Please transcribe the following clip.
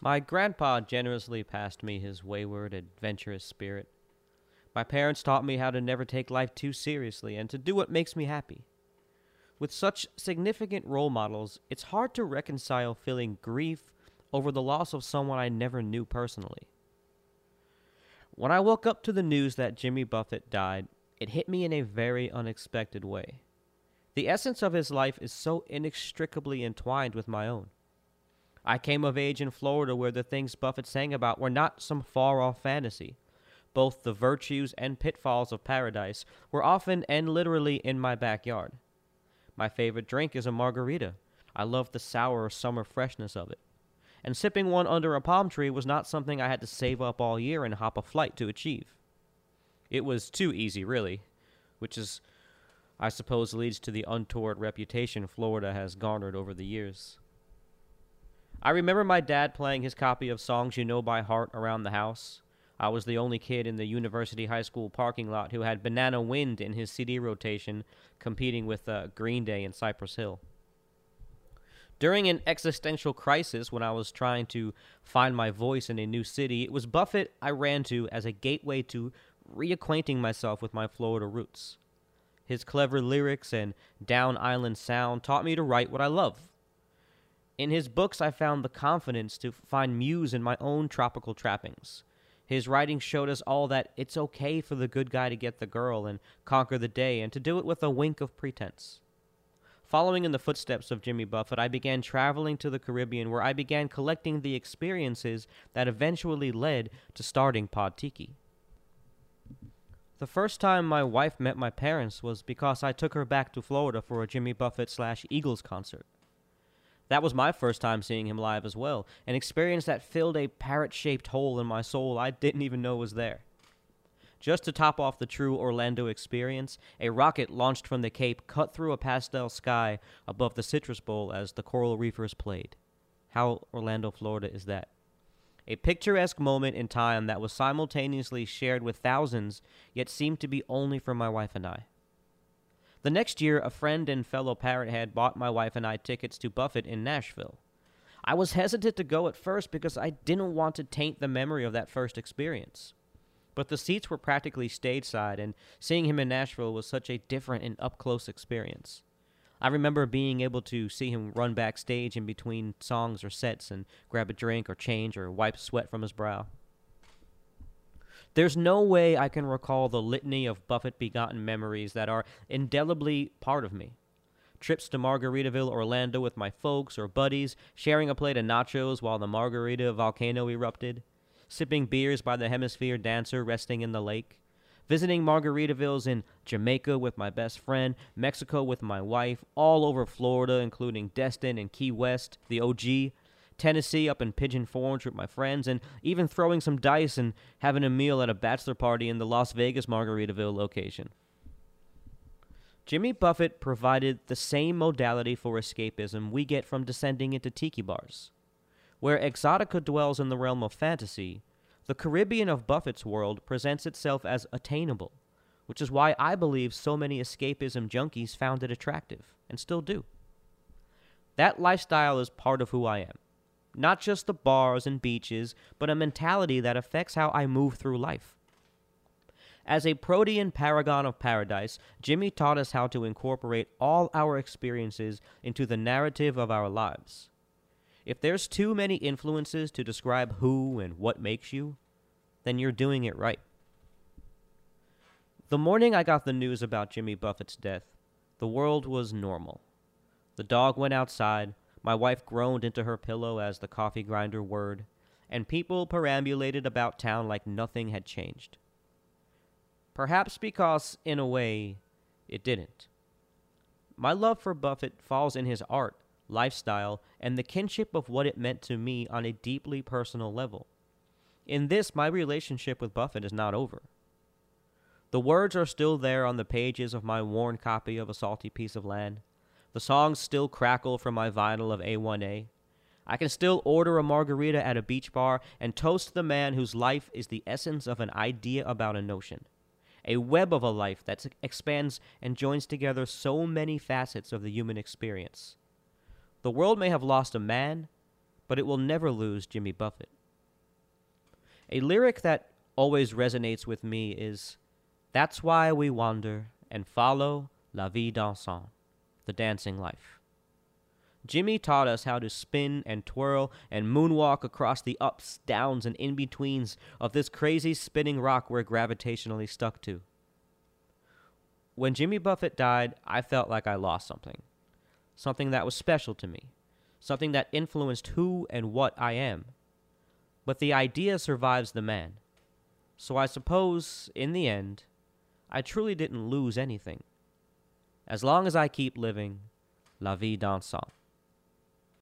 My grandpa generously passed me his wayward, adventurous spirit. My parents taught me how to never take life too seriously and to do what makes me happy. With such significant role models, it's hard to reconcile feeling grief over the loss of someone I never knew personally. When I woke up to the news that Jimmy Buffett died, it hit me in a very unexpected way. The essence of his life is so inextricably entwined with my own. I came of age in Florida where the things Buffett sang about were not some far off fantasy. Both the virtues and pitfalls of paradise were often and literally in my backyard. My favorite drink is a margarita. I love the sour summer freshness of it. And sipping one under a palm tree was not something I had to save up all year and hop a flight to achieve. It was too easy, really, which is, I suppose, leads to the untoward reputation Florida has garnered over the years. I remember my dad playing his copy of Songs You Know by Heart around the house. I was the only kid in the University High School parking lot who had Banana Wind in his CD rotation, competing with uh, Green Day and Cypress Hill. During an existential crisis when I was trying to find my voice in a new city, it was Buffett I ran to as a gateway to reacquainting myself with my Florida roots. His clever lyrics and down island sound taught me to write what I love in his books, I found the confidence to find muse in my own tropical trappings. His writing showed us all that it's okay for the good guy to get the girl and conquer the day, and to do it with a wink of pretense. Following in the footsteps of Jimmy Buffett, I began traveling to the Caribbean where I began collecting the experiences that eventually led to starting Pod Tiki. The first time my wife met my parents was because I took her back to Florida for a Jimmy Buffett slash Eagles concert. That was my first time seeing him live as well, an experience that filled a parrot shaped hole in my soul I didn't even know was there. Just to top off the true Orlando experience, a rocket launched from the Cape cut through a pastel sky above the Citrus Bowl as the Coral Reefers played. How Orlando, Florida is that? A picturesque moment in time that was simultaneously shared with thousands, yet seemed to be only for my wife and I. The next year, a friend and fellow parrothead bought my wife and I tickets to Buffett in Nashville. I was hesitant to go at first because I didn't want to taint the memory of that first experience. But the seats were practically stage side, and seeing him in Nashville was such a different and up close experience. I remember being able to see him run backstage in between songs or sets and grab a drink or change or wipe sweat from his brow. There's no way I can recall the litany of Buffett begotten memories that are indelibly part of me. Trips to Margaritaville, Orlando with my folks or buddies, sharing a plate of nachos while the Margarita volcano erupted, sipping beers by the hemisphere dancer resting in the lake, visiting Margaritavilles in Jamaica with my best friend, Mexico with my wife, all over Florida, including Destin and Key West, the OG, Tennessee up in Pigeon Forge with my friends, and even throwing some dice and having a meal at a bachelor party in the Las Vegas Margaritaville location. Jimmy Buffett provided the same modality for escapism we get from descending into tiki bars. Where exotica dwells in the realm of fantasy, the Caribbean of Buffett's world presents itself as attainable, which is why I believe so many escapism junkies found it attractive, and still do. That lifestyle is part of who I am. Not just the bars and beaches, but a mentality that affects how I move through life. As a protean paragon of paradise, Jimmy taught us how to incorporate all our experiences into the narrative of our lives. If there's too many influences to describe who and what makes you, then you're doing it right. The morning I got the news about Jimmy Buffett's death, the world was normal. The dog went outside, my wife groaned into her pillow as the coffee grinder whirred, and people perambulated about town like nothing had changed. Perhaps because, in a way, it didn't. My love for Buffett falls in his art, lifestyle, and the kinship of what it meant to me on a deeply personal level. In this, my relationship with Buffett is not over. The words are still there on the pages of my worn copy of A Salty Piece of Land. The songs still crackle from my vinyl of A1A. I can still order a margarita at a beach bar and toast the man whose life is the essence of an idea about a notion. A web of a life that expands and joins together so many facets of the human experience. The world may have lost a man, but it will never lose Jimmy Buffett. A lyric that always resonates with me is That's why we wander and follow la vie dansante, the dancing life. Jimmy taught us how to spin and twirl and moonwalk across the ups, downs, and in betweens of this crazy spinning rock we're gravitationally stuck to. When Jimmy Buffett died, I felt like I lost something. Something that was special to me. Something that influenced who and what I am. But the idea survives the man. So I suppose, in the end, I truly didn't lose anything. As long as I keep living, la vie dansante.